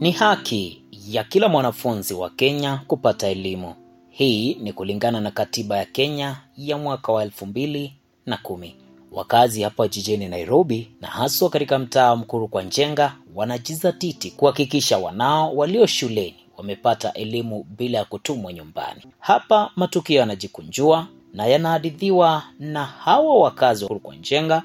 Ni haki ya kila mwanafunzi wa Kenya kupata elimu. Hii ni kulingana na katiba ya Kenya ya mwaka wa elfu mbili na kumi. Wakazi hapa jijini Nairobi na haswa katika mtaa Mkuru kwa Njenga wanajizatiti kuhakikisha wanao walio shuleni wamepata elimu bila ya kutumwa nyumbani. Hapa matukio yanajikunjua na yanahadithiwa na hawa wakazi wa Njenga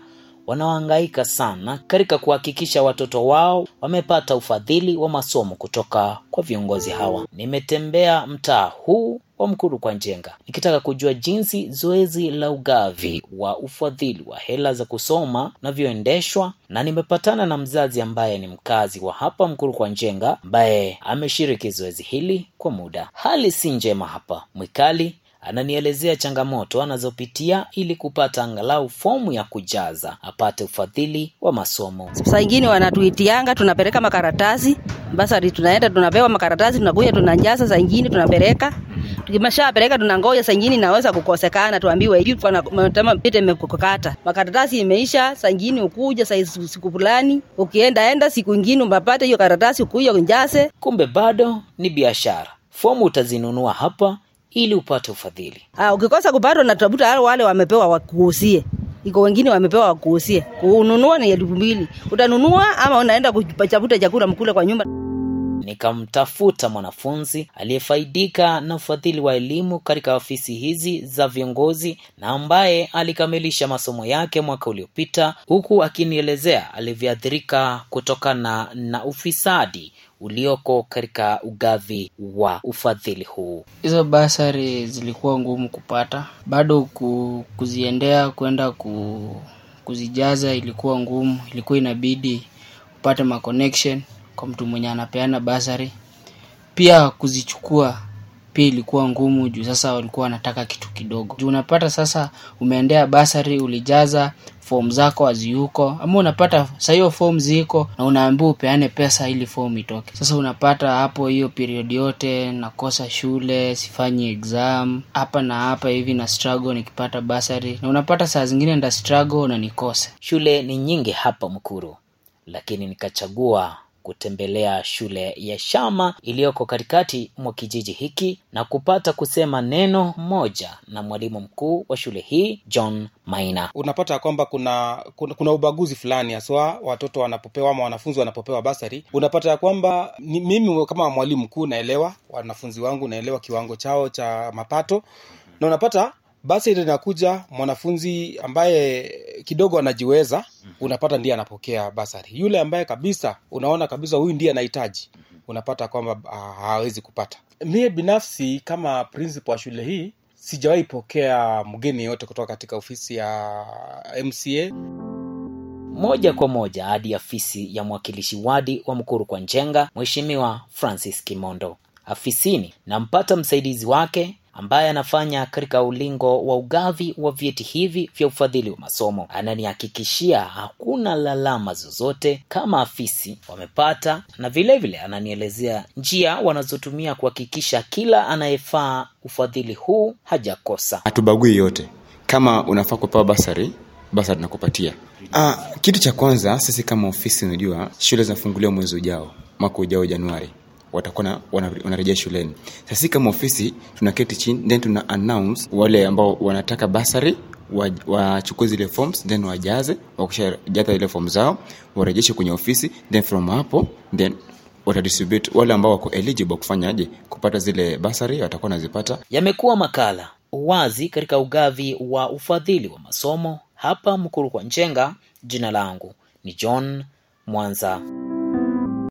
wanaohangaika sana katika kuhakikisha watoto wao wamepata ufadhili wa masomo kutoka kwa viongozi hawa. Nimetembea mtaa huu wa Mkuru kwa Njenga nikitaka kujua jinsi zoezi la ugavi wa ufadhili wa hela za kusoma unavyoendeshwa, na nimepatana na mzazi ambaye ni mkazi wa hapa Mkuru kwa Njenga ambaye ameshiriki zoezi hili kwa muda. Hali si njema hapa. Mwikali ananielezea changamoto anazopitia ili kupata angalau fomu ya kujaza apate ufadhili wa masomo. Saa ingine wanatuitianga tunapeleka makaratasi basari, tunaenda tunapewa makaratasi, tunakuja tunajaza, saa ingine tunapeleka tukimashapeleka tunangoja, saa ingine inaweza kukosekana, tuambiwe hivi imekukata makaratasi imeisha. Saa ingine ukuja saa siku fulani, ukienda enda siku ingine umepata hiyo karatasi, ukuja unjaze. Kumbe bado ni biashara. Fomu utazinunua hapa ili upate ufadhili. Ah, ukikosa kupata unatafuta wale wamepewa wakuusie. Iko wengine wamepewa wakuusie. Kununua ni elfu mbili. Utanunua ama unaenda kuchafuta chakula mkule kwa nyumba. Nikamtafuta mwanafunzi aliyefaidika na ufadhili wa elimu katika ofisi hizi za viongozi na ambaye alikamilisha masomo yake mwaka uliopita, huku akinielezea alivyoathirika kutokana na ufisadi ulioko katika ugavi wa ufadhili huu. Hizo basari zilikuwa ngumu kupata, bado ku, kuziendea kwenda ku, kuzijaza ilikuwa ngumu. Ilikuwa inabidi upate ma connection kwa mtu mwenye anapeana basari, pia kuzichukua pia ilikuwa ngumu juu sasa walikuwa wanataka kitu kidogo. Juu unapata sasa umeendea basari, ulijaza fomu zako haziuko, ama unapata sahiyo fomu ziko na unaambiwa upeane pesa ili fomu itoke. Sasa unapata hapo hiyo period yote nakosa shule, sifanyi exam hapa na hapa hivi na struggle nikipata basari, na unapata saa zingine nda struggle na nikose. Shule ni nyingi hapa Mkuru, lakini nikachagua kutembelea shule ya Shama iliyoko katikati mwa kijiji hiki na kupata kusema neno moja na mwalimu mkuu wa shule hii John Maina. Unapata kwamba kuna, kuna kuna ubaguzi fulani haswa watoto wanapopewa ama wanafunzi wanapopewa basari. Unapata ya kwamba mimi kama mwalimu mkuu naelewa wanafunzi wangu, naelewa kiwango chao cha mapato, na unapata basi inakuja mwanafunzi ambaye kidogo anajiweza, unapata ndiye anapokea basari. Yule ambaye kabisa unaona kabisa huyu ndiye anahitaji, unapata kwamba hawezi kupata. Mie binafsi kama principal wa shule hii sijawahi pokea mgeni yeyote kutoka katika ofisi ya MCA moja kwa moja hadi afisi ya mwakilishi wadi wa Mkuru kwa Njenga, Mheshimiwa Francis Kimondo. Afisini nampata msaidizi wake ambaye anafanya katika ulingo wa ugavi wa vyeti hivi vya ufadhili wa masomo. Ananihakikishia hakuna lalama zozote kama afisi wamepata, na vilevile vile ananielezea njia wanazotumia kuhakikisha kila anayefaa ufadhili huu hajakosa. Hatubagui yote. Kama unafaa kupewa basari, basari nakupatia. Ah, kitu cha kwanza sisi kama ofisi, unajua shule zinafunguliwa mwezi ujao, mwaka ujao Januari watakuwa wanarejea shuleni. Sasa kama ofisi tunaketi chini then tuna announce wale ambao wanataka basari wachukue wa zile forms then wajaze, wakishajaza ile form zao warejeshe kwenye ofisi, then from hapo then watadistribute wale ambao wako eligible kufanyaje kupata zile basari watakuwa wanazipata. Yamekuwa makala wazi katika ugavi wa ufadhili wa masomo hapa Mkuru kwa Njenga. Jina langu ni John Mwanza.